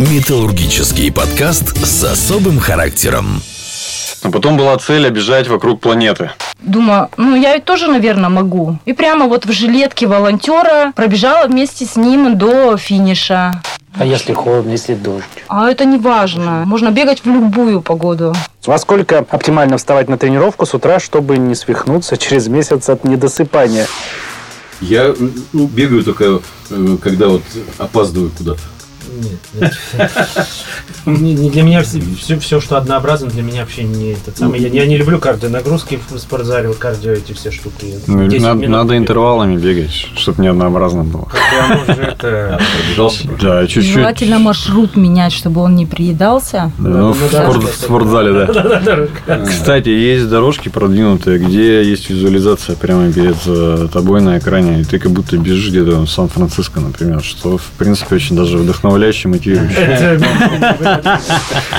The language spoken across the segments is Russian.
Металлургический подкаст с особым характером. А потом была цель обижать вокруг планеты. Думаю, ну я ведь тоже, наверное, могу. И прямо вот в жилетке волонтера пробежала вместе с ним до финиша. А если холодно, если дождь? А это не важно. Можно бегать в любую погоду. Во сколько оптимально вставать на тренировку с утра, чтобы не свихнуться через месяц от недосыпания? Я ну, бегаю только, э, когда вот опаздываю куда-то. Нет, не, не для меня все, все, что однообразно, для меня вообще не этот самый. Я, я не люблю кардио нагрузки в спортзале, кардио эти все штуки. Ну, надо, надо интервалами бегать, чтобы не однообразно было. это... Да, чуть-чуть. Желательно маршрут менять, чтобы он не приедался. Да, ну, в, спорт, в спортзале, да. Кстати, есть дорожки продвинутые, где есть визуализация прямо перед э, тобой на экране, и ты как будто бежишь где-то в Сан-Франциско, например, что, в принципе, очень даже вдохновляюще, мотивирующе.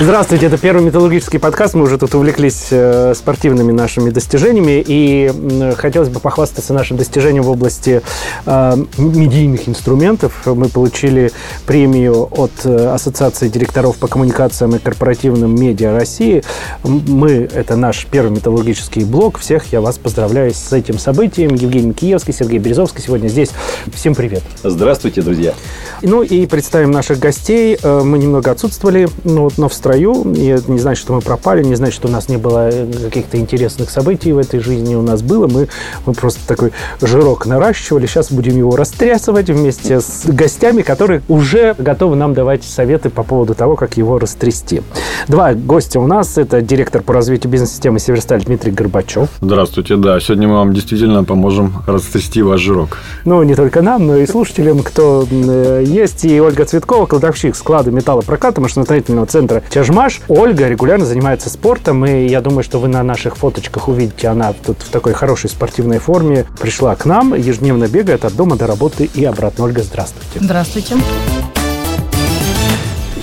Здравствуйте, это первый металлургический подкаст. Мы уже тут увлеклись э, спортивными нашими достижениями. И хотелось бы похвастаться нашим достижением в области э, медийных инструментов. Мы получили премию от э, Ассоциации директоров по коммуникациям и корпоративным медиа России. Мы, это наш первый металлургический блог. Всех я вас поздравляю с этим событием. Евгений Киевский, Сергей Березовский сегодня здесь. Всем привет. Здравствуйте, друзья. Ну и представим наших гостей. Мы немного отсутствовали вот, но в строю. И это не значит, что мы пропали, не значит, что у нас не было э, каких-то интересных событий в этой жизни. У нас было. Мы, мы просто такой жирок наращивали. Сейчас будем его растрясывать вместе с гостями, которые уже готовы нам давать советы по поводу того, как его растрясти. Два гостя у нас. Это директор по развитию бизнес-системы Северсталь Дмитрий Горбачев. Здравствуйте. Да, сегодня мы вам действительно поможем растрясти ваш жирок. Ну, не только нам, но и слушателям, кто э, есть. И Ольга Цветкова, кладовщик склада металлопроката машиностроительного центра Тяжмаш. Ольга регулярно занимается спортом, и я думаю, что вы на наших фоточках увидите, она тут в такой хорошей спортивной форме пришла к нам, ежедневно бегает от дома до работы и обратно. Ольга, здравствуйте. Здравствуйте.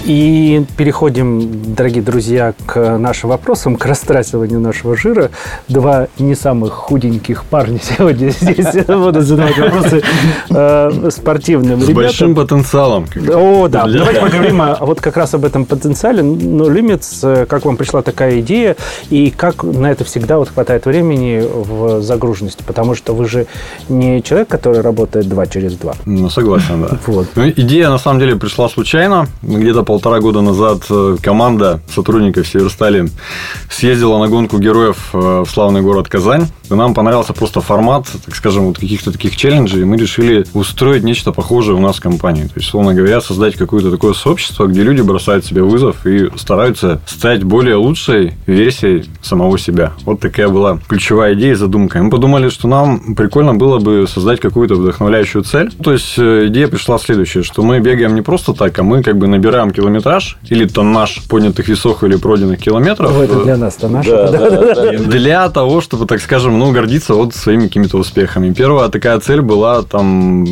И переходим, дорогие друзья, к нашим вопросам, к растрачиванию нашего жира. Два не самых худеньких парня сегодня здесь будут задавать вопросы э, спортивным С большим потенциалом. О, да. Давайте поговорим вот как раз об этом потенциале. Но Limits, как вам пришла такая идея, и как на это всегда вот хватает времени в загруженности? Потому что вы же не человек, который работает два через два. Ну, согласен, да. Вот. Ну, идея, на самом деле, пришла случайно. Где-то полтора года назад э, команда сотрудников Северстали съездила на гонку героев э, в славный город Казань. И нам понравился просто формат, так скажем, вот каких-то таких челленджей, и мы решили устроить нечто похожее у нас в компании. То есть, словно говоря, создать какое-то такое сообщество, где люди бросают себе вызов и стараются стать более лучшей версией самого себя. Вот такая была ключевая идея и задумка. Мы подумали, что нам прикольно было бы создать какую-то вдохновляющую цель. То есть, э, идея пришла следующая, что мы бегаем не просто так, а мы как бы набираем километраж или тоннаж поднятых весов или пройденных километров. Это для нас тоннаж. Да, да, да, да. Для того, чтобы, так скажем, ну, гордиться вот своими какими-то успехами. Первая такая цель была там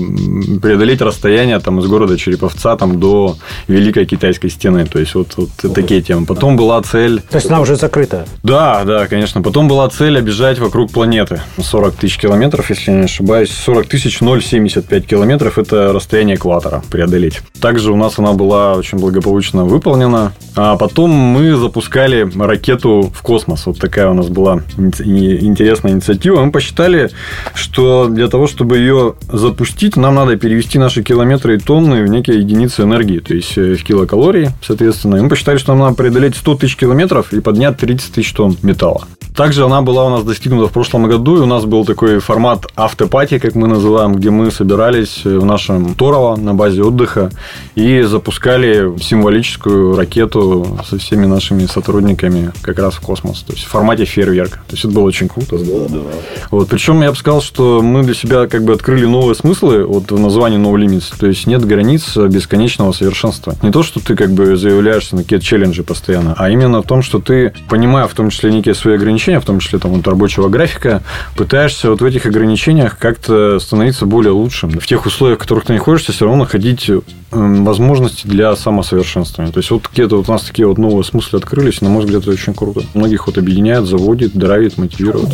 преодолеть расстояние там из города Череповца там до Великой Китайской стены. То есть, вот, вот такие темы. Потом была цель... То есть, она уже закрыта? Да, да, конечно. Потом была цель обижать вокруг планеты. 40 тысяч километров, если я не ошибаюсь. 40 тысяч 0,75 километров – это расстояние экватора преодолеть. Также у нас она была очень благополучно выполнена. А потом мы запускали ракету в космос. Вот такая у нас была интересная инициатива. Мы посчитали, что для того, чтобы ее запустить, нам надо перевести наши километры и тонны в некие единицы энергии, то есть э, в килокалории, соответственно. И мы посчитали, что нам надо преодолеть 100 тысяч километров и поднять 30 тысяч тонн металла. Также она была у нас достигнута в прошлом году, и у нас был такой формат автопати, как мы называем, где мы собирались в нашем Торово на базе отдыха и запускали символическую ракету со всеми нашими сотрудниками как раз в космос, то есть в формате фейерверка. То есть это было очень круто. Да, да. Вот. Причем я бы сказал, что мы для себя как бы открыли новые смыслы от названия No Limits. То есть нет границ бесконечного совершенства. Не то, что ты как бы заявляешься на какие-то челленджи постоянно, а именно в том, что ты, понимая в том числе некие свои ограничения, в том числе там от рабочего графика, пытаешься вот в этих ограничениях как-то становиться более лучшим. В тех условиях, в которых ты находишься, все равно находить эм, возможности для самосовершенствования. То есть вот какие-то вот у нас такие вот новые смыслы открылись, на мой взгляд, это очень круто. Многих вот объединяет, заводит, драйвит, мотивирует.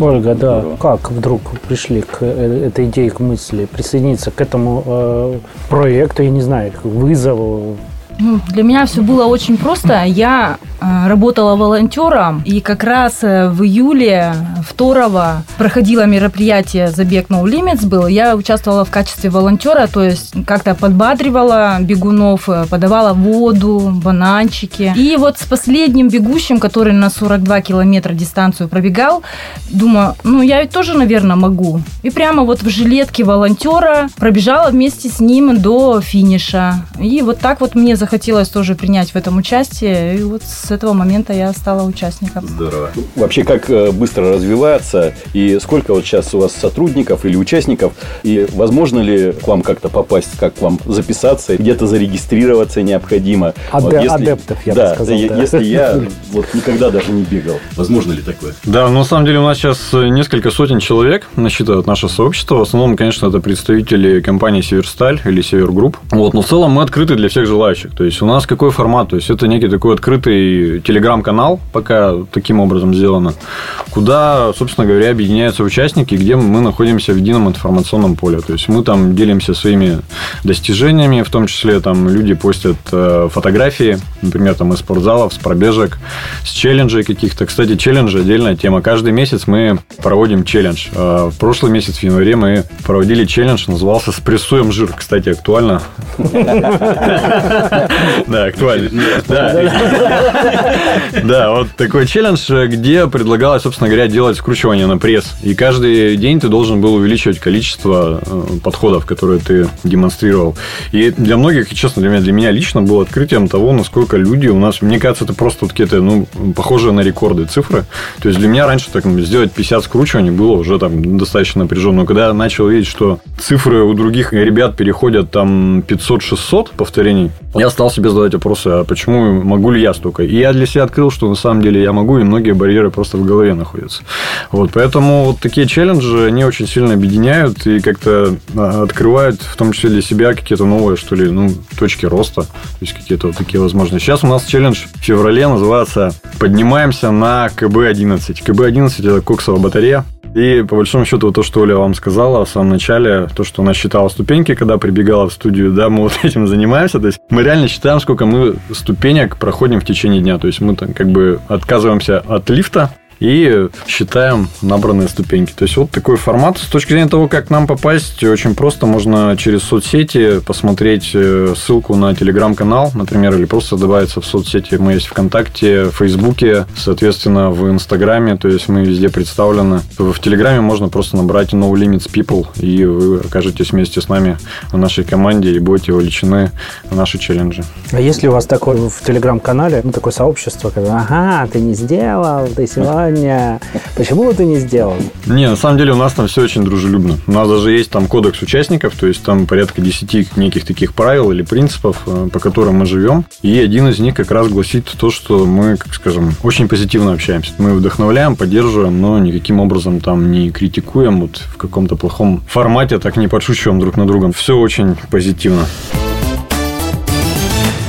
Ольга, да, как вдруг пришли к э, этой идее, к мысли присоединиться к этому э, проекту, я не знаю, к вызову? Ну, для меня все было очень просто. Я работала волонтером, и как раз э, в июле 2 проходило мероприятие «Забег No Limits» был. Я участвовала в качестве волонтера, то есть как-то подбадривала бегунов, э, подавала воду, бананчики. И вот с последним бегущим, который на 42 километра дистанцию пробегал, думаю, ну я ведь тоже, наверное, могу. И прямо вот в жилетке волонтера пробежала вместе с ним до финиша. И вот так вот мне захотелось тоже принять в этом участие. И вот с этого момента я стала участником. Здорово. Вообще, как э, быстро развивается и сколько вот сейчас у вас сотрудников или участников, и возможно ли к вам как-то попасть, как к вам записаться, где-то зарегистрироваться необходимо? Аде- адептов, я бы да, сказал, е- да. Если я вот никогда даже не бегал. Возможно ли такое? Да, ну, на самом деле у нас сейчас несколько сотен человек насчитывает наше сообщество. В основном, конечно, это представители компании Северсталь или Севергрупп. Вот, но в целом мы открыты для всех желающих. То есть у нас какой формат? То есть это некий такой открытый телеграм-канал, пока таким образом сделано, куда, собственно говоря, объединяются участники, где мы находимся в едином информационном поле. То есть мы там делимся своими достижениями, в том числе там люди постят э, фотографии, например, там из спортзалов, с пробежек, с челленджей каких-то. Кстати, челленджи отдельная тема. Каждый месяц мы проводим челлендж. Э, В прошлый месяц, в январе, мы проводили челлендж, назывался «Спрессуем жир». Кстати, актуально. Да, актуально. Да. Вот такой челлендж, где предлагалось, собственно говоря, делать скручивание на пресс. И каждый день ты должен был увеличивать количество э, подходов, которые ты демонстрировал. И для многих, и честно, для меня, для меня лично было открытием того, насколько люди у нас... Мне кажется, это просто вот какие-то, ну, похожие на рекорды цифры. То есть, для меня раньше так, ну, сделать 50 скручиваний было уже там достаточно напряженно. Но когда я начал видеть, что цифры у других ребят переходят там 500-600 повторений, я стал себе задавать вопросы, а почему могу ли я столько? И я для себя открыл, что на самом деле я могу, и многие барьеры просто в голове находятся. Вот, поэтому вот такие челленджи, они очень сильно объединяют и как-то а, открывают, в том числе для себя, какие-то новые, что ли, ну, точки роста, то есть какие-то вот такие возможности. Сейчас у нас челлендж в феврале называется «Поднимаемся на КБ-11». КБ-11 – это коксовая батарея. И по большому счету, то, что Оля вам сказала в самом начале, то, что она считала ступеньки, когда прибегала в студию, да, мы вот этим занимаемся. То есть мы реально считаем, сколько мы ступенек проходим в течение дня. То есть мы там как бы отказываемся от лифта, и считаем набранные ступеньки. То есть вот такой формат. С точки зрения того, как нам попасть, очень просто. Можно через соцсети посмотреть э, ссылку на телеграм-канал, например, или просто добавиться в соцсети. Мы есть ВКонтакте, в Фейсбуке, соответственно, в Инстаграме. То есть мы везде представлены. В Телеграме можно просто набрать No Limits People, и вы окажетесь вместе с нами в нашей команде и будете вовлечены в наши челленджи. А если у вас такое в телеграм-канале, ну, такое сообщество, когда, ага, ты не сделал, ты сегодня, почему ты не сделал? Не, на самом деле у нас там все очень дружелюбно. У нас даже есть там кодекс участников, то есть там порядка 10 неких таких правил или принципов, э, по которым мы живем. И один из них как раз гласит то, что мы, как скажем, очень позитивно общаемся. Мы вдохновляем, поддерживаем, но никаким образом там не критикуем, вот в каком-то плохом формате так не подшучиваем друг на другом. Все очень позитивно.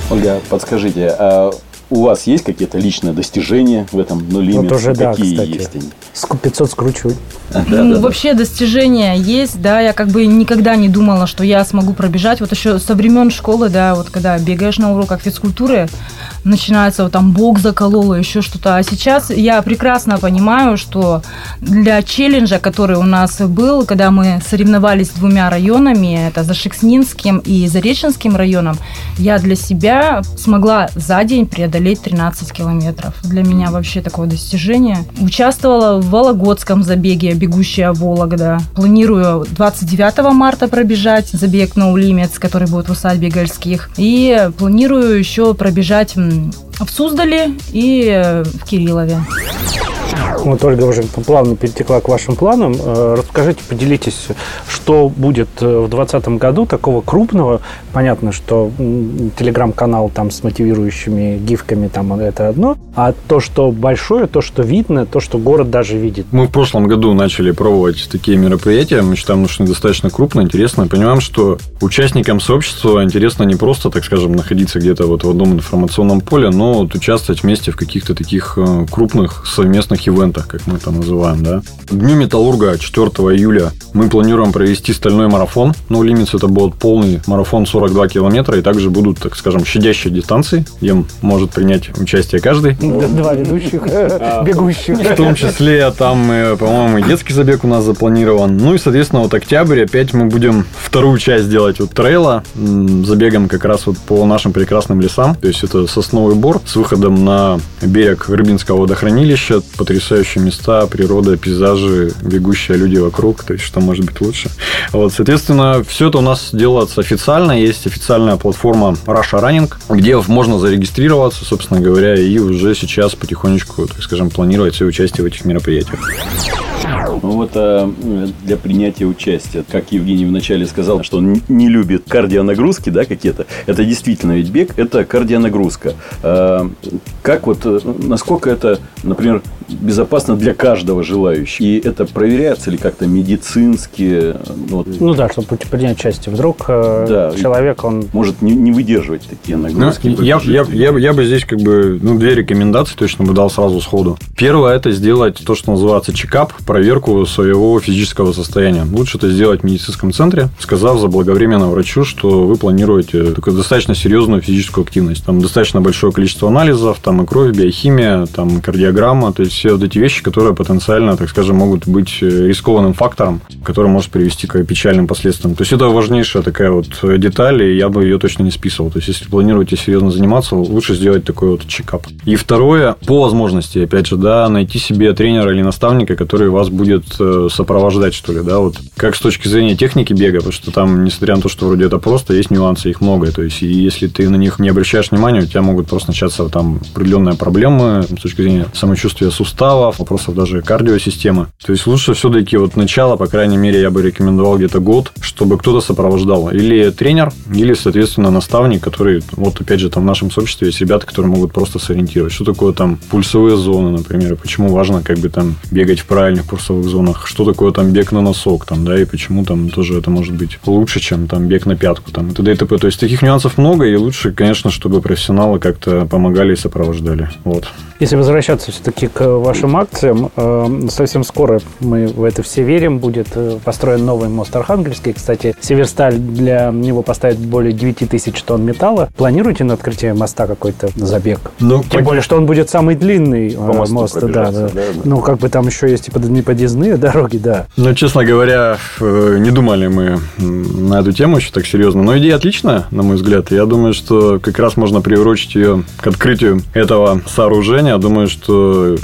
Ольга, подскажите, а у вас есть какие-то личные достижения в этом ну, лимит? уже да, Какие кстати. есть они? Ску- 500 скручивать. Да, Ну, да, да. вообще достижения есть, да, я как бы никогда не думала, что я смогу пробежать. Вот еще со времен школы, да, вот когда бегаешь на уроках физкультуры, начинается вот там бок заколола, еще что-то. А сейчас я прекрасно понимаю, что для челленджа, который у нас был, когда мы соревновались с двумя районами, это Зашекснинским и Зареченским районом, я для себя смогла за день преодолеть 13 километров. Для меня вообще такое достижение. Участвовала в Вологодском забеге «Бегущая Вологда». Планирую 29 марта пробежать забег No Limits, который будет в усадьбе Гольских. И планирую еще пробежать в Суздале и э, в Кириллове. Вот Ольга уже плавно перетекла к вашим планам. Э, Расскажите, поделитесь, что будет э, в 2020 году такого крупного. Понятно, что телеграм-канал там с мотивирующими гифками там это одно, а то, что большое, то, что видно, то, что город даже видит. Мы в прошлом году начали пробовать такие мероприятия. Мы считаем, что они достаточно крупно, интересно. Понимаем, что участникам сообщества интересно не просто, так скажем, находиться где-то вот в одном информационном поле, но вот участвовать вместе в каких-то таких э, крупных совместных ивентах. Контента, как мы это называем, да. Дню Металлурга 4 июля мы планируем провести стальной марафон. Ну, Limits это будет полный марафон 42 километра, и также будут, так скажем, щадящие дистанции, где может принять участие каждый. Два ведущих, бегущих. В том числе там, э, по-моему, и детский забег у нас запланирован. Ну и, соответственно, вот октябрь опять мы будем вторую часть делать вот трейла, забегом как раз вот по нашим прекрасным лесам. То есть это сосновый бор с выходом на берег Рыбинского водохранилища. Потрясающие места, природа, пейзажи, бегущие люди вокруг. То есть что может быть лучше. Вот, соответственно, все это у нас делается официально. Есть официальная платформа Russia Running, где можно зарегистрироваться, собственно говоря, и уже сейчас потихонечку, так скажем, планировать свое участие в этих мероприятиях. Ну вот а, для принятия участия, как Евгений вначале сказал, что он не любит кардионагрузки, да, какие-то. Это действительно ведь бег, это кардионагрузка. А, как вот, э, насколько это, например, безопасно для каждого желающего? И это проверяется ли как-то медицински? Ну, вот, Ну да, чтобы принять участие. Вдруг э, Да. человек, он может не, не выдерживать такие Ну, нагрузки? я, я, я, бы- я бы здесь как бы ну, две рекомендации точно бы дал сразу сходу. Первое это сделать то, что называется чекап, проверку своего физического состояния. Лучше это сделать в медицинском центре, сказав заблаговременно врачу, что вы планируете такую достаточно серьезную физическую активность. Там достаточно большое количество анализов, там и кровь, биохимия, там кардиограмма, то есть все вот эти вещи, которые потенциально, так скажем, могут быть э, рискованным фактором, который может привести к печальным последствиям. То есть это важнейшая такая вот э, деталь, и я бы ее точно не списывал. То есть если планируете серьезно заниматься, лучше сделать такой вот чекап. И второе, по возможности, опять же, да, найти себе тренера или наставника, который вас будет э, сопровождать, что ли, да, вот как с точки зрения техники бега, потому что там, несмотря на то, что вроде это просто, есть нюансы, их много, то есть если ты на них не обращаешь внимания, у тебя могут просто начаться там определенные проблемы с точки зрения самочувствия суставов, вопросов даже кардиосистемы. То есть лучше все-таки вот начало, по крайней мере, я бы рекомендовал где-то год, чтобы кто-то сопровождал. Или тренер, или, соответственно, наставник, который, вот опять же, там в нашем сообществе есть ребята, которые могут просто сориентировать. Что такое там пульсовые зоны, например, и почему важно как бы там бегать в правильных пульсовых зонах, что такое там бег на носок, там, да, и почему там тоже это может быть лучше, чем там бег на пятку, там, и т.д. и т.п. То есть таких нюансов много, и лучше, конечно, чтобы профессионалы как-то помогали и сопровождали. Вот. Если возвращаться все-таки к вашим акциям, э, совсем скоро мы в это все верим, будет э, построен новый мост Архангельский. Кстати, Северсталь для него поставит более 9 тысяч тонн металла. Планируете на открытие моста какой-то забег? Ну, Тем более, что он будет самый длинный э, мосту мост. Да, да. да, да. Ну, как бы там еще есть и под- неподъездные дороги, да. Ну, честно говоря, э, не думали мы на эту тему еще так серьезно. Но идея отличная, на мой взгляд. Я думаю, что как раз можно приурочить ее к открытию этого сооружения. Думаю, что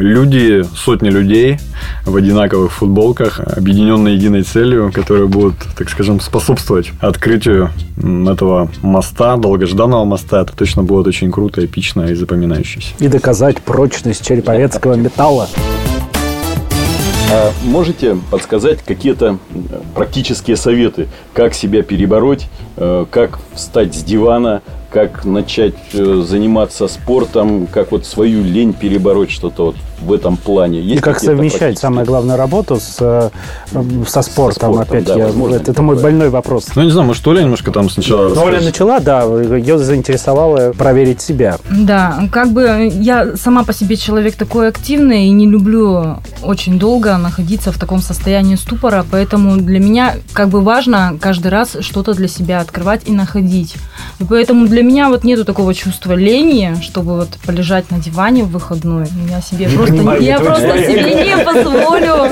люди, сотни людей в одинаковых футболках, объединенные единой целью, которые будут, так скажем, способствовать открытию этого моста, долгожданного моста. Это точно будет очень круто, эпично и запоминающееся. И доказать прочность череповецкого металла. А можете подсказать какие-то э, практические советы, как себя перебороть, э, как встать с дивана, как начать э, заниматься спортом, как вот свою лень перебороть, что-то вот в этом плане? И Есть как какие-то совмещать, практические- самое главное, работу с, э, со спортом. спортом, Опять да, я, возможно это, это мой больной вопрос. Ну, не знаю, может, Оля немножко там сначала Ну, Оля начала, да, ее заинтересовало проверить себя. Да, как бы я сама по себе человек такой активный и не люблю очень долго находиться в таком состоянии ступора, поэтому для меня как бы важно каждый раз что-то для себя открывать и находить. И поэтому для меня вот нету такого чувства лени, чтобы вот полежать на диване в выходной. Я себе просто, понимаю, я просто себе не позволю.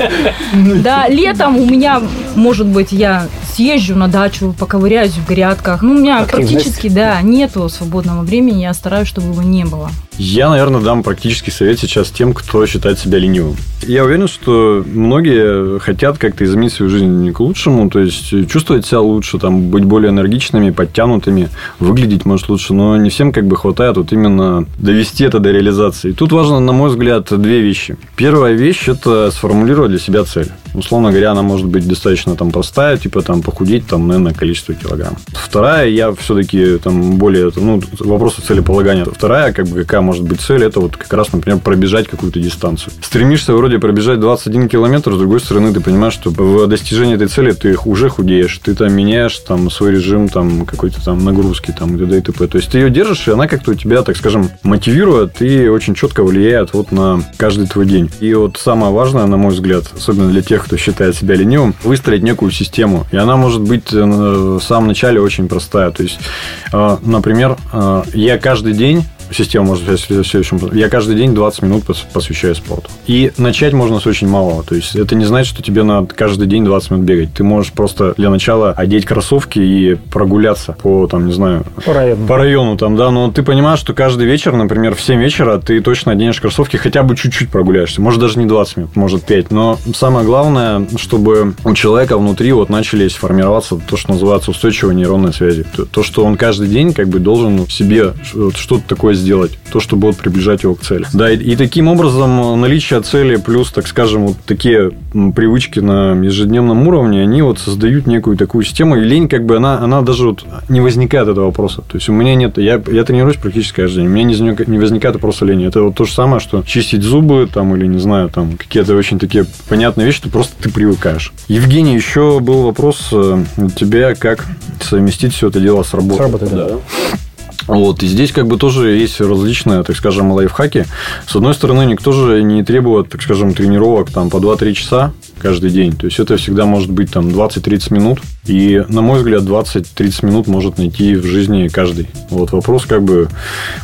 Да, летом у меня, может быть, я съезжу на дачу, поковыряюсь в грядках. Ну, у меня практически, да, нету свободного времени, я стараюсь, чтобы его не было. Я, наверное, дам практический совет сейчас тем, кто считает себя ленивым. Я уверен, что многие хотят как-то изменить свою жизнь к лучшему, то есть чувствовать себя лучше, там, быть более энергичными, подтянутыми, выглядеть, может, лучше, но не всем как бы хватает вот именно довести это до реализации. И тут важно, на мой взгляд, две вещи. Первая вещь – это сформулировать для себя цель. Условно говоря, она может быть достаточно там простая, типа там похудеть, там, наверное, количество килограмм. Вторая, я все-таки там более, ну, вопросы целеполагания. Вторая, как бы, какая может быть цель, это вот как раз, например, пробежать какую-то дистанцию. Стремишься вроде пробежать 21 километр, с другой стороны, ты понимаешь, что в достижении этой цели ты уже худеешь, ты там меняешь там свой режим там какой-то там нагрузки там и т.д. и т.п. То есть ты ее держишь, и она как-то у тебя, так скажем, мотивирует и очень четко влияет вот на каждый твой день. И вот самое важное, на мой взгляд, особенно для тех, кто считает себя ленивым, выстроить некую систему. И она может быть э, в самом начале очень простая. То есть, э, например, э, я каждый день система может быть в следующем. Я каждый день 20 минут посвящаю спорту. И начать можно с очень малого. То есть, это не значит, что тебе надо каждый день 20 минут бегать. Ты можешь просто для начала одеть кроссовки и прогуляться по, там, не знаю... По району. По району там, да. Но ты понимаешь, что каждый вечер, например, в 7 вечера ты точно оденешь кроссовки, хотя бы чуть-чуть прогуляешься. Может, даже не 20 минут, может, 5. Но самое главное, чтобы у человека внутри вот начались формироваться то, что называется устойчивые нейронные связи. То, что он каждый день как бы должен в себе что-то такое сделать, то, что будет приближать его к цели. Да, и, и таким образом наличие цели плюс, так скажем, вот такие привычки на ежедневном уровне, они вот создают некую такую систему, и лень как бы она, она даже вот не возникает этого вопроса. То есть у меня нет, я, я тренируюсь практически каждый день, у меня не, не возникает вопроса лени. Это вот то же самое, что чистить зубы там или не знаю, там какие-то очень такие понятные вещи, что просто ты привыкаешь. Евгений, еще был вопрос э, у тебя, как совместить все это дело с работой. С работой, да. да. Вот, и здесь как бы тоже есть различные, так скажем, лайфхаки. С одной стороны, никто же не требует, так скажем, тренировок там по 2-3 часа каждый день. То есть, это всегда может быть там 20-30 минут. И, на мой взгляд, 20-30 минут может найти в жизни каждый. Вот вопрос как бы,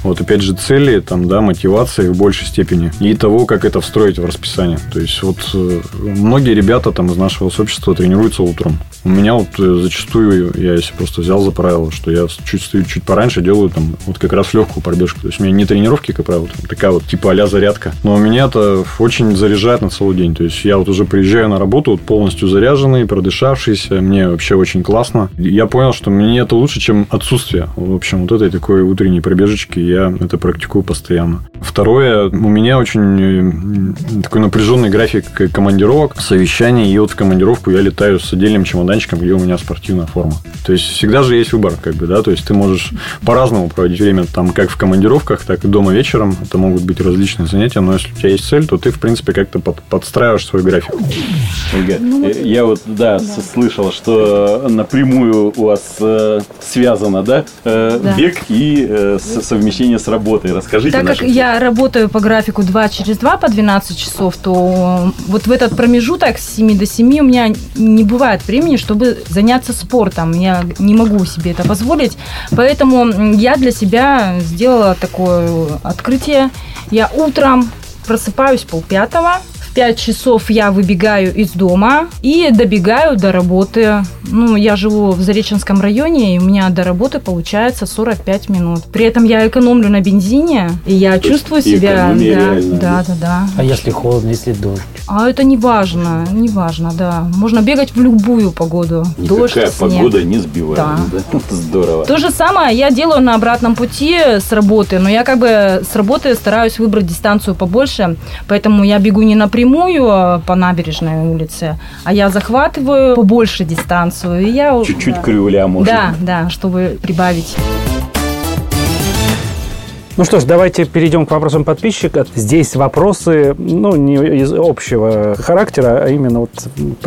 вот опять же, цели, там, да, мотивации в большей степени. И того, как это встроить в расписание. То есть, вот э, многие ребята там из нашего сообщества тренируются утром. У меня вот э, зачастую, я если просто взял за правило, что я чуть стою чуть пораньше, делаю там вот как раз легкую пробежку. То есть, у меня не тренировки, как правило, там, такая вот типа а зарядка. Но меня это очень заряжает на целый день. То есть, я вот уже приезжаю на работу вот полностью заряженный, продышавшийся. Мне вообще очень классно. Я понял, что мне это лучше, чем отсутствие. В общем, вот этой такой утренней пробежечки я это практикую постоянно. Второе, у меня очень такой напряженный график командировок, совещаний. И вот в командировку я летаю с отдельным чемоданчиком, где у меня спортивная форма. То есть всегда же есть выбор, как бы, да, то есть ты можешь по-разному проводить время, там, как в командировках, так и дома вечером. Это могут быть различные занятия, но если у тебя есть цель, то ты, в принципе, как-то под, подстраиваешь свой график. Ольга, ну, э, я вот, да, да, слышал, что напрямую у вас э, связано, да, э, да. бег и э, совмещение с работой. Расскажите. Так как я работаю по графику 2 через 2 по 12 часов, то вот в этот промежуток с 7 до 7 у меня не бывает времени, чтобы заняться спортом. Я не могу себе это позволить. Поэтому я для себя сделала такое открытие. Я утром просыпаюсь полпятого, 5 часов я выбегаю из дома и добегаю до работы. Ну, я живу в Зареченском районе, и у меня до работы получается 45 минут. При этом я экономлю на бензине, и я То чувствую себя... Да, да, да, да. А если холодно, если дождь? А это не важно, не важно, да. Можно бегать в любую погоду. Никакая дождь, снег. погода не сбивает. Да. да. Здорово. То же самое я делаю на обратном пути с работы, но я как бы с работы стараюсь выбрать дистанцию побольше, поэтому я бегу не напрямую, напрямую э, по набережной улице, а я захватываю побольше дистанцию. И я, Чуть-чуть да. крюля, может Да, да, чтобы прибавить. Ну что ж, давайте перейдем к вопросам подписчика. Здесь вопросы, ну, не из общего характера, а именно вот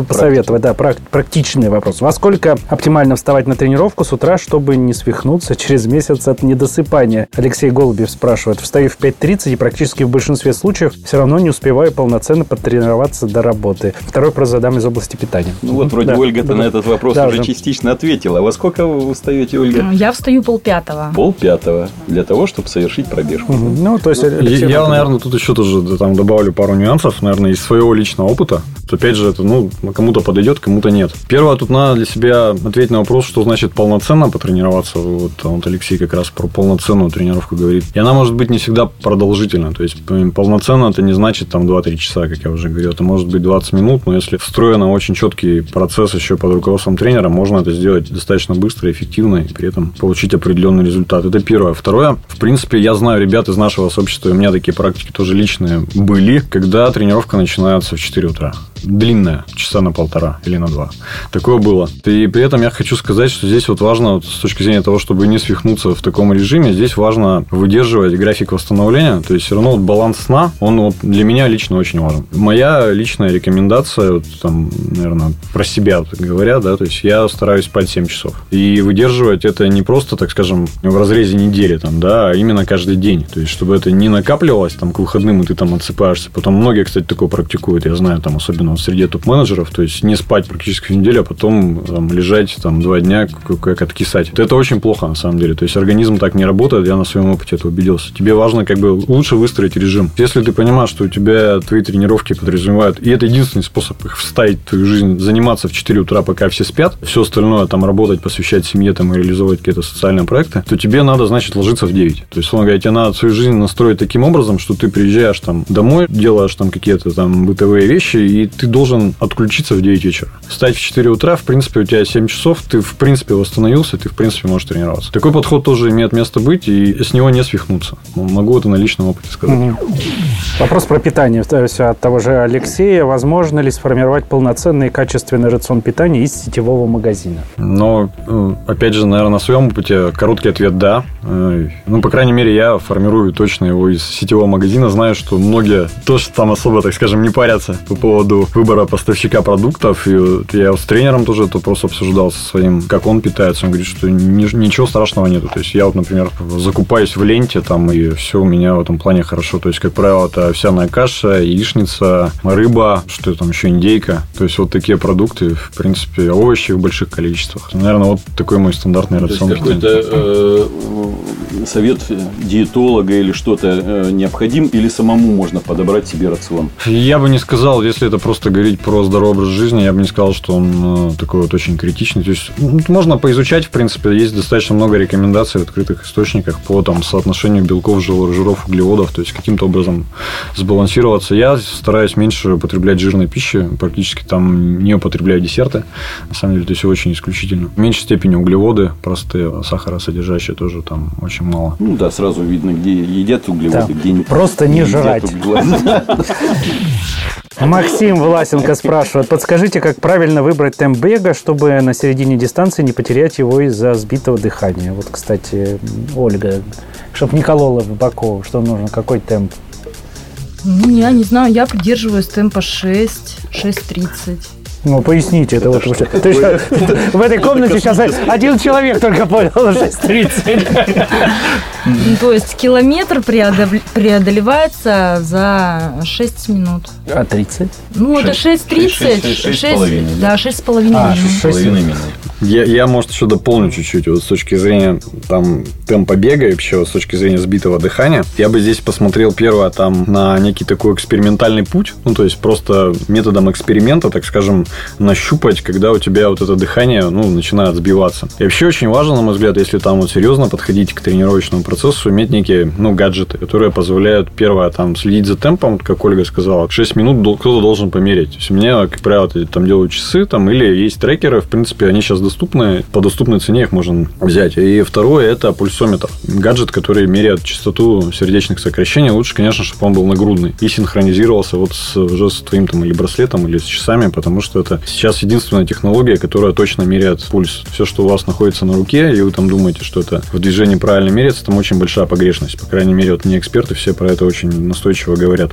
посоветовать, да, практичные вопросы. Во сколько оптимально вставать на тренировку с утра, чтобы не свихнуться через месяц от недосыпания? Алексей Голубев спрашивает. Встаю в 5.30 и практически в большинстве случаев все равно не успеваю полноценно подтренироваться до работы. Второй вопрос задам из области питания. Ну вот вроде да. Ольга-то да. на этот вопрос да, уже да. частично ответила. А во сколько вы встаете, Ольга? Я встаю полпятого. Полпятого. Для того, чтобы совершить совершить пробежку. Угу. Ну, то есть... Я, я, наверное, тут еще тоже там добавлю пару нюансов, наверное, из своего личного опыта. Опять же, это, ну, кому-то подойдет, кому-то нет. Первое, тут надо для себя ответить на вопрос, что значит полноценно потренироваться. Вот, вот Алексей как раз про полноценную тренировку говорит. И она может быть не всегда продолжительна. То есть, полноценно это не значит там 2-3 часа, как я уже говорил. Это может быть 20 минут, но если встроено очень четкий процесс еще под руководством тренера, можно это сделать достаточно быстро, эффективно и при этом получить определенный результат. Это первое. Второе, в принципе, я знаю ребят из нашего сообщества, у меня такие практики тоже личные были, когда тренировка начинается в 4 утра. длинная, часа на полтора или на два. Такое было. И при этом я хочу сказать, что здесь вот важно вот с точки зрения того, чтобы не свихнуться в таком режиме, здесь важно выдерживать график восстановления. То есть все равно вот баланс сна, он вот для меня лично очень важен. Моя личная рекомендация, вот там, наверное, про себя говоря, да, то есть я стараюсь спать 7 часов. И выдерживать это не просто, так скажем, в разрезе недели, там, да, а именно каждый день. То есть, чтобы это не накапливалось там к выходным, и ты там отсыпаешься. Потом многие, кстати, такое практикуют, я знаю, там, особенно среди топ-менеджеров, то есть не спать практически неделю, а потом там, лежать там два дня, как, как откисать. Это очень плохо, на самом деле. То есть, организм так не работает, я на своем опыте это убедился. Тебе важно как бы лучше выстроить режим. Если ты понимаешь, что у тебя твои тренировки подразумевают, и это единственный способ их вставить в твою жизнь, заниматься в 4 утра, пока все спят, все остальное там работать, посвящать семье там, и реализовывать какие-то социальные проекты, то тебе надо, значит, ложиться в 9. То есть, тебе надо свою жизнь настроить таким образом, что ты приезжаешь там домой, делаешь там какие-то там бытовые вещи, и ты должен отключиться в 9 вечера. Встать в 4 утра, в принципе, у тебя 7 часов, ты, в принципе, восстановился, ты, в принципе, можешь тренироваться. Такой подход тоже имеет место быть, и с него не свихнуться. Могу это на личном опыте сказать. Угу. Вопрос про питание. То есть от того же Алексея. Возможно ли сформировать полноценный и качественный рацион питания из сетевого магазина? Но, э, опять же, наверное, на своем опыте короткий ответ – да. Э, ну, по крайней мере, я формирую точно его из сетевого магазина. Знаю, что многие тоже там особо, так скажем, не парятся по поводу выбора поставщика продуктов. И я с тренером тоже этот вопрос обсуждал со своим, как он питается. Он говорит, что ничего страшного нету. То есть, я вот, например, закупаюсь в ленте там, и все у меня в этом плане хорошо. То есть, как правило, это овсяная каша, яичница, рыба, что там еще индейка. То есть, вот такие продукты, в принципе, овощи в больших количествах. Наверное, вот такой мой стандартный рацион. Какой-то э, совет диетолога или что-то э, необходим, или самому можно подобрать себе рацион? Я бы не сказал, если это просто говорить про здоровый образ жизни, я бы не сказал, что он э, такой вот очень критичный. То есть, можно поизучать, в принципе, есть достаточно много рекомендаций в открытых источниках по там, соотношению белков, жиров, углеводов, то есть каким-то образом сбалансироваться. Я стараюсь меньше употреблять жирной пищи, практически там не употребляю десерты, на самом деле, это все очень исключительно. В меньшей степени углеводы, простые, сахаросодержащие тоже там очень мало. Ну да, сразу видно, где едят углеводы, да. где не Просто не, не жрать. Максим Власенко спрашивает, подскажите, как правильно выбрать темп бега, чтобы на середине дистанции не потерять его из-за сбитого дыхания? Вот, кстати, Ольга, чтобы не колола в боку, что нужно, какой темп? Ну, я не знаю, я придерживаюсь темпа 6, 6.30. Ну, поясните, это, это вот что? Ты что, в этой комнате сейчас один человек только понял 6.30. Ну, то есть километр преодолевается за 6 минут. А 30? Ну, это 6.30. 6,5. Да, 6,5 минут. А, 6,5 минут. Я, я, может, еще дополню чуть-чуть. Вот с точки зрения там, темпа бега и вообще с точки зрения сбитого дыхания. Я бы здесь посмотрел первое там на некий такой экспериментальный путь. Ну, то есть, просто методом эксперимента, так скажем, нащупать, когда у тебя вот это дыхание ну, начинает сбиваться. И вообще очень важно, на мой взгляд, если там вот серьезно подходить к тренировочному процессу, иметь некие ну, гаджеты, которые позволяют, первое, там, следить за темпом, как Ольга сказала, 6 минут кто-то должен померить. То есть, у меня, как правило, там делаю часы, там, или есть трекеры, в принципе, они сейчас доступны, по доступной цене их можно взять. И второе – это пульсометр. Гаджет, который меряет частоту сердечных сокращений. Лучше, конечно, чтобы он был нагрудный и синхронизировался вот с, уже с твоим там или браслетом, или с часами, потому что это сейчас единственная технология, которая точно меряет пульс. Все, что у вас находится на руке, и вы там думаете, что это в движении правильно меряется, там очень большая погрешность. По крайней мере, вот не эксперты все про это очень настойчиво говорят.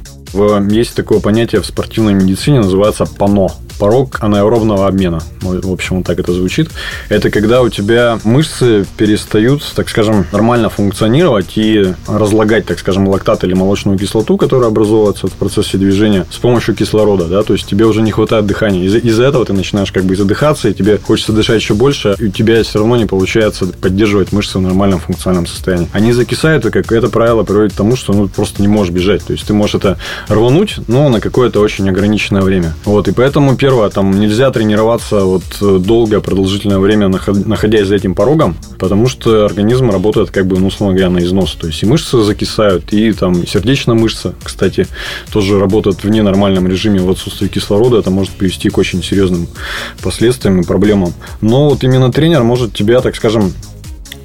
Есть такое понятие в спортивной медицине, называется ПАНО порог анаэробного обмена. В общем, вот так это звучит. Это когда у тебя мышцы перестают, так скажем, нормально функционировать и разлагать, так скажем, лактат или молочную кислоту, которая образовывается в процессе движения с помощью кислорода, да, то есть тебе уже не хватает дыхания. Из-за этого ты начинаешь как бы задыхаться, и тебе хочется дышать еще больше, и у тебя все равно не получается поддерживать мышцы в нормальном функциональном состоянии. Они закисают, и как это правило приводит к тому, что ну, просто не можешь бежать. То есть ты можешь это рвануть, но на какое-то очень ограниченное время. Вот, и поэтому первое там нельзя тренироваться вот э, долгое, продолжительное время, находясь за этим порогом, потому что организм работает, как бы, ну, условно говоря, на износ. То есть и мышцы закисают, и там сердечная мышца, кстати, тоже работает в ненормальном режиме в отсутствии кислорода. Это может привести к очень серьезным последствиям и проблемам. Но вот именно тренер может тебя, так скажем,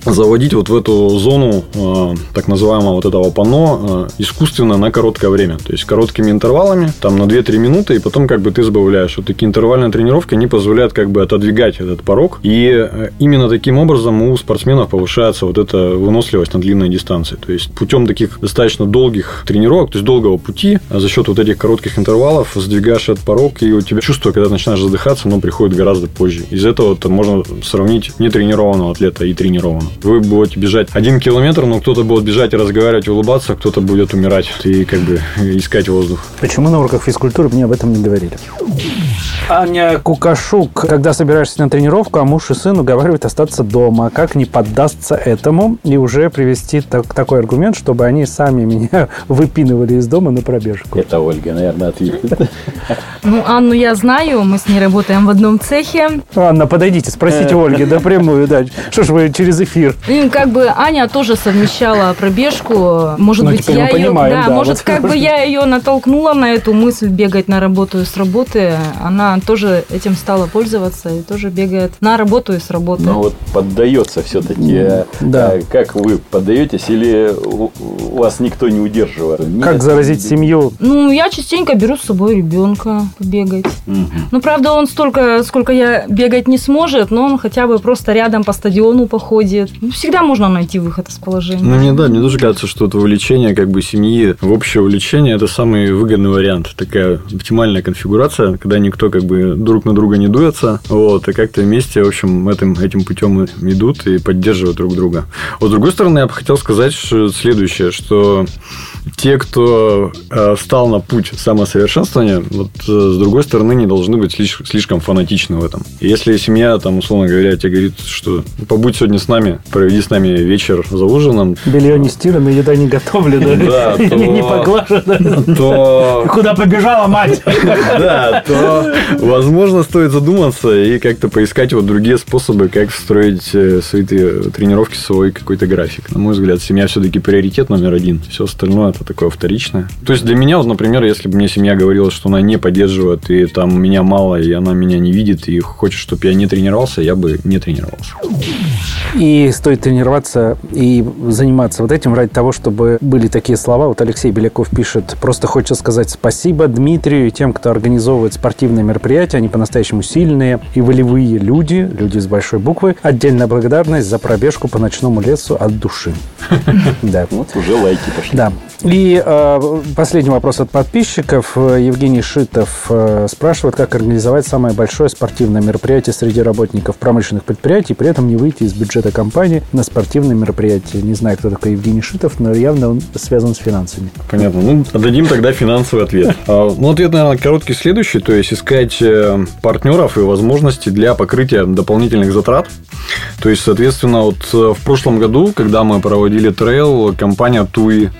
заводить вот в эту зону э, так называемого вот этого панно э, искусственно на короткое время. То есть короткими интервалами, там на 2-3 минуты, и потом как бы ты сбавляешь. Вот такие интервальные тренировки, они позволяют как бы отодвигать этот порог. И э, именно таким образом у спортсменов повышается вот эта выносливость на длинной дистанции. То есть путем таких достаточно долгих тренировок, то есть долгого пути, а за счет вот этих коротких интервалов сдвигаешь этот порог, и у тебя чувство, когда начинаешь задыхаться, оно приходит гораздо позже. Из этого можно сравнить нетренированного атлета и тренированного. Вы будете бежать один километр, но кто-то будет бежать и разговаривать, улыбаться, а кто-то будет умирать и как бы искать воздух. Почему на уроках физкультуры мне об этом не говорили? Аня Кукашук, когда собираешься на тренировку, а муж и сын уговаривают остаться дома. Как не поддастся этому и уже привести так, такой аргумент, чтобы они сами меня выпинывали из дома на пробежку? Это Ольга, наверное, ответит. Ну, Анну я знаю, мы с ней работаем в одном цехе. Анна, подойдите, спросите Ольги напрямую, да. Что ж вы через эфир? И как бы Аня тоже совмещала пробежку. Может Ну, быть, я ее, понимаем, да, да, может, вот. как бы я ее натолкнула на эту мысль бегать на работу и с работы. Она тоже этим стала пользоваться и тоже бегает на работу и с работы. Но вот поддается все-таки. Да. Как вы поддаетесь или вас никто не удерживает? Как Нет? заразить семью? Ну, я частенько беру с собой ребенка побегать. Мгм. Ну, правда, он столько, сколько я бегать не сможет, но он хотя бы просто рядом по стадиону походит. Ну, всегда можно найти выход из положения. Ну, мне, да, мне тоже кажется, что это увлечение как бы семьи в общее увлечение – это самый выгодный вариант. Такая оптимальная конфигурация, когда никто как бы друг на друга не дуется, вот, и как-то вместе, в общем, этим, этим путем идут и поддерживают друг друга. Вот, с другой стороны, я бы хотел сказать следующее, что те, кто э, встал на путь самосовершенствования, вот э, с другой стороны, не должны быть слиш- слишком фанатичны в этом. Если семья, там, условно говоря, тебе говорит, что «Ну, побудь сегодня с нами, проведи с нами вечер за ужином, Белье не стирано, еда не готовлена, Да, то- не поглажена. то Куда побежала мать? да, то, возможно, стоит задуматься и как-то поискать вот другие способы, как встроить э, свои тренировки в свой какой-то график. На мой взгляд, семья все-таки приоритет номер один. Все остальное это такое вторичное. То есть для меня, вот, например, если бы мне семья говорила, что она не поддерживает, и там меня мало, и она меня не видит, и хочет, чтобы я не тренировался, я бы не тренировался. И стоит тренироваться и заниматься вот этим ради того, чтобы были такие слова. Вот Алексей Беляков пишет, просто хочется сказать спасибо Дмитрию и тем, кто организовывает спортивные мероприятия. Они по-настоящему сильные и волевые люди, люди с большой буквы. Отдельная благодарность за пробежку по ночному лесу от души. Да. Вот уже лайки пошли. Да. И э, последний вопрос от подписчиков. Евгений Шитов э, спрашивает, как организовать самое большое спортивное мероприятие среди работников промышленных предприятий, при этом не выйти из бюджета компании на спортивное мероприятие. Не знаю, кто такой Евгений Шитов, но явно он связан с финансами. Понятно. Ну, дадим тогда финансовый ответ. А, Ну, ответ, наверное, короткий следующий. То есть, искать э, партнеров и возможности для покрытия дополнительных затрат. То есть, соответственно, вот э, в прошлом году, когда мы проводили трейл, компания ТУИ,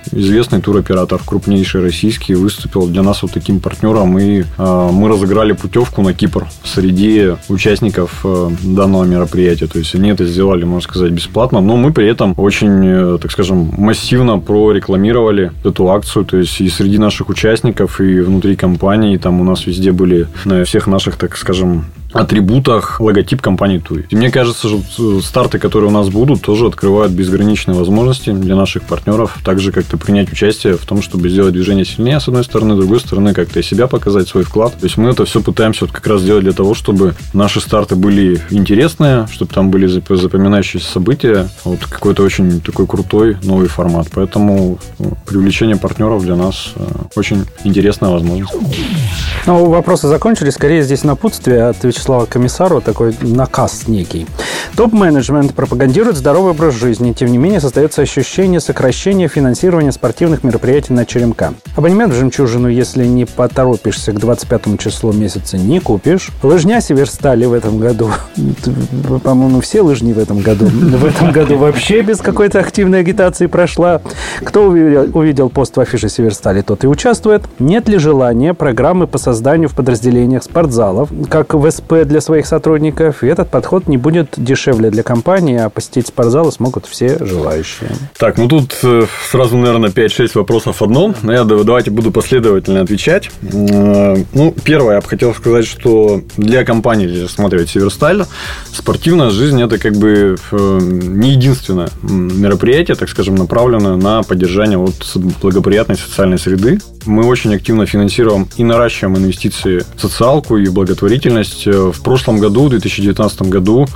известный туроператор, крупнейший российский, выступил для нас вот таким партнером. И э, мы разыграли путевку на Кипр среди участников э, данного мероприятия. То есть, они это сделали, можно сказать, бесплатно. Но мы при этом очень, э, так скажем, массивно прорекламировали эту акцию. То есть, и среди наших участников, и внутри компании, там у нас везде были на всех наших, так скажем, атрибутах логотип компании Туи. И мне кажется, что старты, которые у нас будут, тоже открывают безграничные возможности для наших партнеров, также как-то принять участие в том, чтобы сделать движение сильнее, с одной стороны, с другой стороны, как-то и себя показать, свой вклад. То есть мы это все пытаемся вот как раз сделать для того, чтобы наши старты были интересные, чтобы там были зап- запоминающиеся события, вот какой-то очень такой крутой новый формат. Поэтому ну, привлечение партнеров для нас э, очень интересная возможность. Ну, вопросы закончились. Скорее здесь напутствие от Вячеслава Комиссарова, такой наказ некий. Топ-менеджмент пропагандирует здоровый образ жизни. Тем не менее, создается ощущение сокращения финансирования спортивных мероприятий на черемка. Абонемент в «Жемчужину», если не поторопишься к 25 числу месяца, не купишь. Лыжня Северстали в этом году. По-моему, все лыжни в этом году. В этом году вообще без какой-то активной агитации прошла. Кто увидел, увидел пост в афише Северстали, тот и участвует. Нет ли желания программы по созданию в подразделениях спортзалов, как в СП ПП для своих сотрудников, и этот подход не будет дешевле для компании, а посетить спортзалы смогут все желающие. Так, ну тут э, сразу, наверное, 5-6 вопросов в одном. Но я давайте буду последовательно отвечать. Э, Ну, первое, я бы хотел сказать, что для компании, если рассматривать Северсталь, спортивная жизнь – это как бы э, не единственное мероприятие, так скажем, направленное на поддержание вот благоприятной социальной среды. Мы очень активно финансируем и наращиваем инвестиции в социалку и благотворительность. В прошлом году, в 2019 году,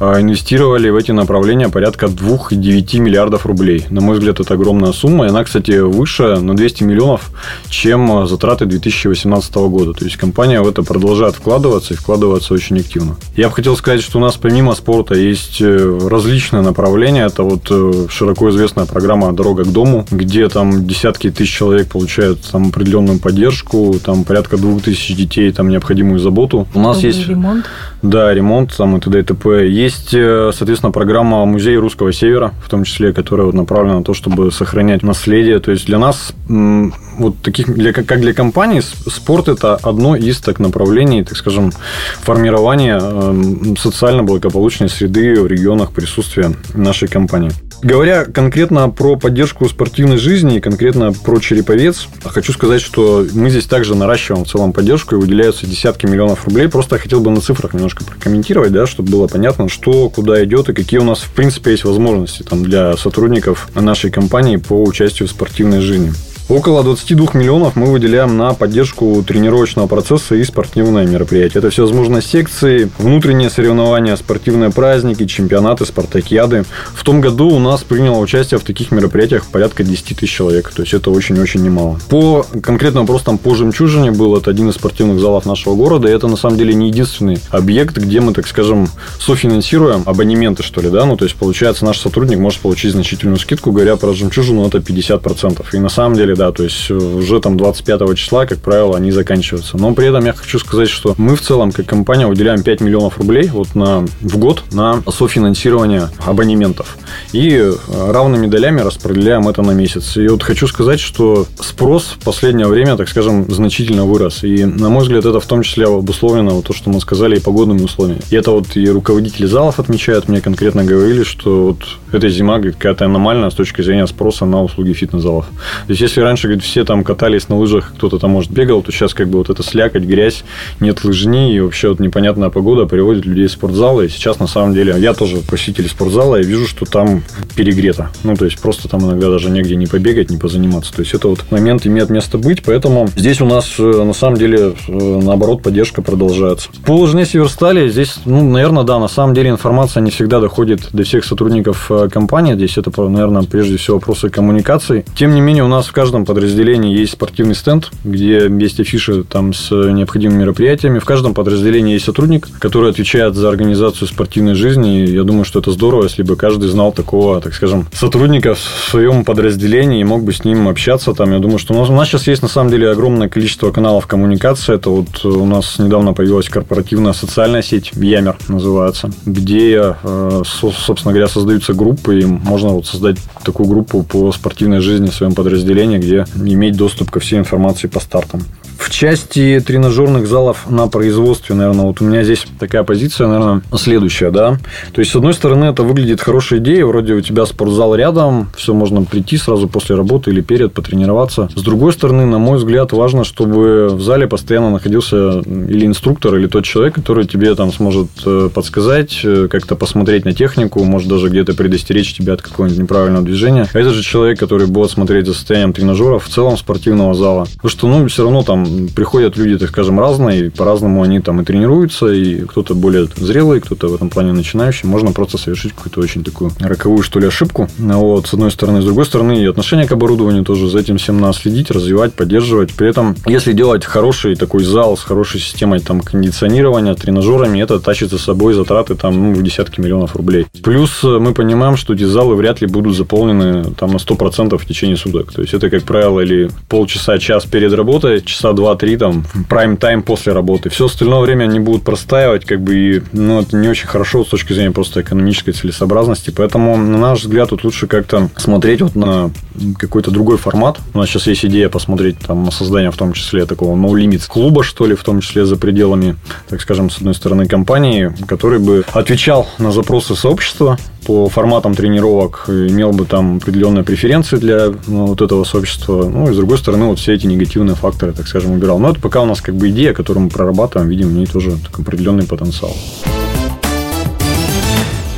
э, инвестировали в эти направления порядка 2,9 миллиардов рублей. На мой взгляд, это огромная сумма. И она, кстати, выше на 200 миллионов, чем э, затраты 2018 года. То есть компания в это продолжает вкладываться и вкладываться очень активно. Я бы хотел сказать, что у нас помимо спорта есть э, различные направления. Это вот э, широко известная программа «Дорога к дому», где там десятки тысяч человек получают там определенную поддержку, там порядка двух тысяч детей, там необходимую заботу. У нас есть ремонт. да, ремонт там и т.д. и т.п. Есть, э, соответственно, программа Музей Русского Севера, в том числе, которая вот направлена на то, чтобы сохранять наследие. То есть для нас, вот таких, для, как для компании, спорт – это одно из так направлений, так скажем, формирования эм, социально благополучной среды в регионах присутствия нашей компании. Говоря конкретно про поддержку спортивной жизни и конкретно про Череповец, хочу сказать, что мы здесь также наращиваем в целом поддержку и выделяются десятки миллионов рублей. Просто хотел бы на цифрах немножко прокомментировать, да, чтобы было понятно, что куда идет и какие у нас в принципе есть возможности там, для сотрудников нашей компании по участию в спортивной жизни. Около 22 миллионов мы выделяем на поддержку тренировочного процесса и спортивные мероприятия. Это всевозможные секции, внутренние соревнования, спортивные праздники, чемпионаты, спартакиады. В том году у нас приняло участие в таких мероприятиях порядка 10 тысяч человек. То есть это очень-очень немало. По конкретно вопросу там по жемчужине был это один из спортивных залов нашего города. И это на самом деле не единственный объект, где мы, так скажем, софинансируем абонементы, что ли, да. Ну, то есть, получается, наш сотрудник может получить значительную скидку, говоря про жемчужину, это 50%. И на самом деле, да, то есть уже там 25 числа, как правило, они заканчиваются. Но при этом я хочу сказать, что мы в целом, как компания, выделяем 5 миллионов рублей вот на, в год на софинансирование абонементов. И э, равными долями распределяем это на месяц. И вот хочу сказать, что спрос в последнее время, так скажем, значительно вырос. И, на мой взгляд, это в том числе обусловлено вот то, что мы сказали, и погодными условиями. И это вот и руководители залов отмечают, мне конкретно говорили, что вот эта зима какая-то аномальная с точки зрения спроса на услуги фитнес-залов. То есть, если раньше, говорит, все там катались на лыжах, кто-то там, может, бегал, то сейчас как бы вот эта слякоть, грязь, нет лыжни, и вообще вот непонятная погода приводит людей в спортзалы. И сейчас, на самом деле, я тоже посетитель спортзала, и вижу, что там перегрето. Ну, то есть, просто там иногда даже негде не побегать, не позаниматься. То есть, это вот момент имеет место быть, поэтому здесь у нас, э, на самом деле, э, наоборот, поддержка продолжается. По лыжне Северстали здесь, ну, наверное, да, на самом деле информация не всегда доходит до всех сотрудников э, компании. Здесь это, наверное, прежде всего вопросы коммуникаций. Тем не менее, у нас в каждом подразделении есть спортивный стенд, где есть афиши там с необходимыми мероприятиями. В каждом подразделении есть сотрудник, который отвечает за организацию спортивной жизни. И я думаю, что это здорово, если бы каждый знал такого, так скажем, сотрудника в своем подразделении и мог бы с ним общаться. Там, я думаю, что у нас, у нас сейчас есть на самом деле огромное количество каналов коммуникации. Это вот у нас недавно появилась корпоративная социальная сеть Ямер называется, где, э, со- собственно говоря, создаются группы, и можно вот создать такую группу по спортивной жизни в своем подразделении, где иметь доступ ко всей информации по стартам. В части тренажерных залов на производстве, наверное, вот у меня здесь такая позиция, наверное, следующая, да. То есть, с одной стороны, это выглядит хорошей идеей, вроде у тебя спортзал рядом, все можно прийти сразу после работы или перед, потренироваться. С другой стороны, на мой взгляд, важно, чтобы в зале постоянно находился или инструктор, или тот человек, который тебе там сможет э, подсказать, э, как-то посмотреть на технику, может даже где-то предостеречь тебя от какого-нибудь неправильного движения. А это же человек, который будет смотреть за состоянием тренажеров в целом спортивного зала. Потому что, ну, все равно там приходят люди, так скажем, разные, по-разному они там и тренируются, и кто-то более зрелый, кто-то в этом плане начинающий. Можно просто совершить какую-то очень такую роковую, что ли, ошибку. Вот, с одной стороны. С другой стороны, и отношение к оборудованию тоже. За этим всем надо следить, развивать, поддерживать. При этом, если делать хороший такой зал с хорошей системой там кондиционирования, тренажерами, это тащит за собой затраты там, ну, в десятки миллионов рублей. Плюс э, мы понимаем, что эти залы вряд ли будут заполнены там на 100% в течение суток. То есть, это, как правило, или полчаса, час перед работой, часа 2-3 там прайм-тайм после работы. Все остальное время они будут простаивать, как бы, и, ну, это не очень хорошо с точки зрения просто экономической целесообразности. Поэтому, на наш взгляд, тут лучше как-то смотреть вот на какой-то другой формат. У нас сейчас есть идея посмотреть там на создание в том числе такого no limits клуба, что ли, в том числе за пределами, так скажем, с одной стороны компании, который бы отвечал на запросы сообщества по форматам тренировок, имел бы там определенные преференции для ну, вот этого сообщества. Ну, и с другой стороны, вот все эти негативные факторы, так скажем, убирал. Но это пока у нас как бы идея, которую мы прорабатываем, видим в ней тоже определенный потенциал.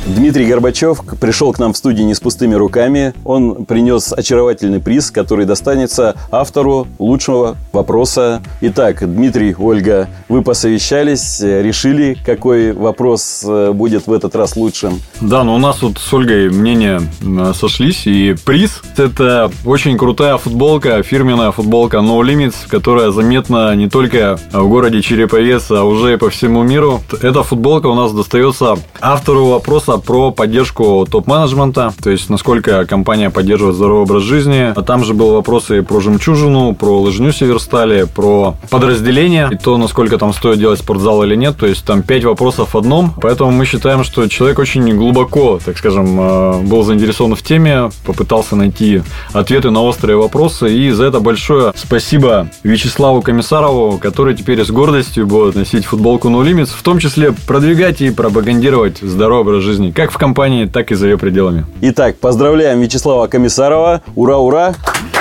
Дмитрий Горбачев пришел к нам в студию не с пустыми руками. Он принес очаровательный приз, который достанется автору лучшего вопроса. Итак, Дмитрий, Ольга, вы посовещались, решили, какой вопрос э, будет в этот раз лучшим? Да, но у нас вот с Ольгой мнения э, сошлись, и приз – это очень крутая футболка, фирменная футболка No Limits, которая заметна не только в городе Череповец, а уже и по всему миру. Эта футболка у нас достается автору вопроса вопроса про поддержку топ-менеджмента, то есть насколько компания поддерживает здоровый образ жизни. А там же был вопросы про жемчужину, про лыжню Северстали, про подразделение и то, насколько там стоит делать спортзал или нет. То есть там пять вопросов в одном. Поэтому мы считаем, что человек очень глубоко, так скажем, э, был заинтересован в теме, попытался найти ответы на острые вопросы. И за это большое спасибо Вячеславу Комиссарову, который теперь с гордостью будет носить футболку No Limits, в том числе продвигать и пропагандировать здоровый образ жизни жизни, как в компании, так и за ее пределами. Итак, поздравляем Вячеслава Комиссарова. Ура, ура!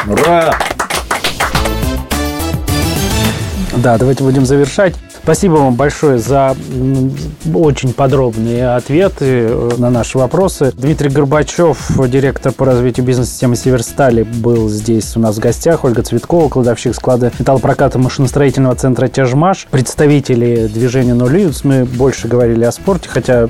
Ура! Да, давайте будем завершать. Спасибо вам большое за очень подробные ответы э, на наши вопросы. Дмитрий Горбачев, директор по развитию бизнес-системы Северстали, был здесь у нас в гостях. Ольга Цветкова, кладовщик склада металлопроката машиностроительного центра Тяжмаш. Представители движения «Нули». Мы больше говорили о спорте, хотя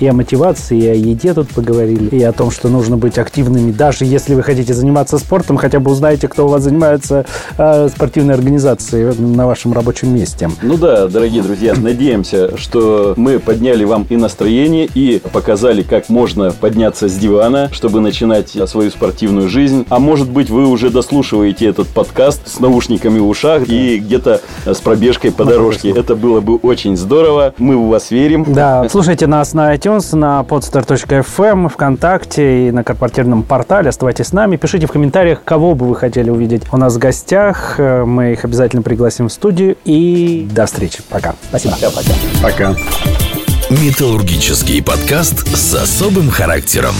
и о мотивации, и о еде тут поговорили, и о том, что нужно быть активными. Даже если вы хотите заниматься спортом, хотя бы узнаете, кто у вас занимается э, спортивной организацией на вашем рабочем месте. Ну да, дорогие друзья, надеемся, что мы подняли вам и настроение, и показали, как можно подняться с дивана, чтобы начинать свою спортивную жизнь. А может быть, вы уже дослушиваете этот подкаст с наушниками в ушах и где-то с пробежкой по дорожке. Это было бы очень здорово. Мы в вас верим. Да, слушайте нас на iTunes, на podstar.fm, ВКонтакте и на корпоративном портале. Оставайтесь с нами. Пишите в комментариях, кого бы вы хотели увидеть у нас в гостях. Мы их обязательно пригласим в студию. И до встречи встречи. Пока. Спасибо. Все, пока. Пока. Металлургический подкаст с особым характером.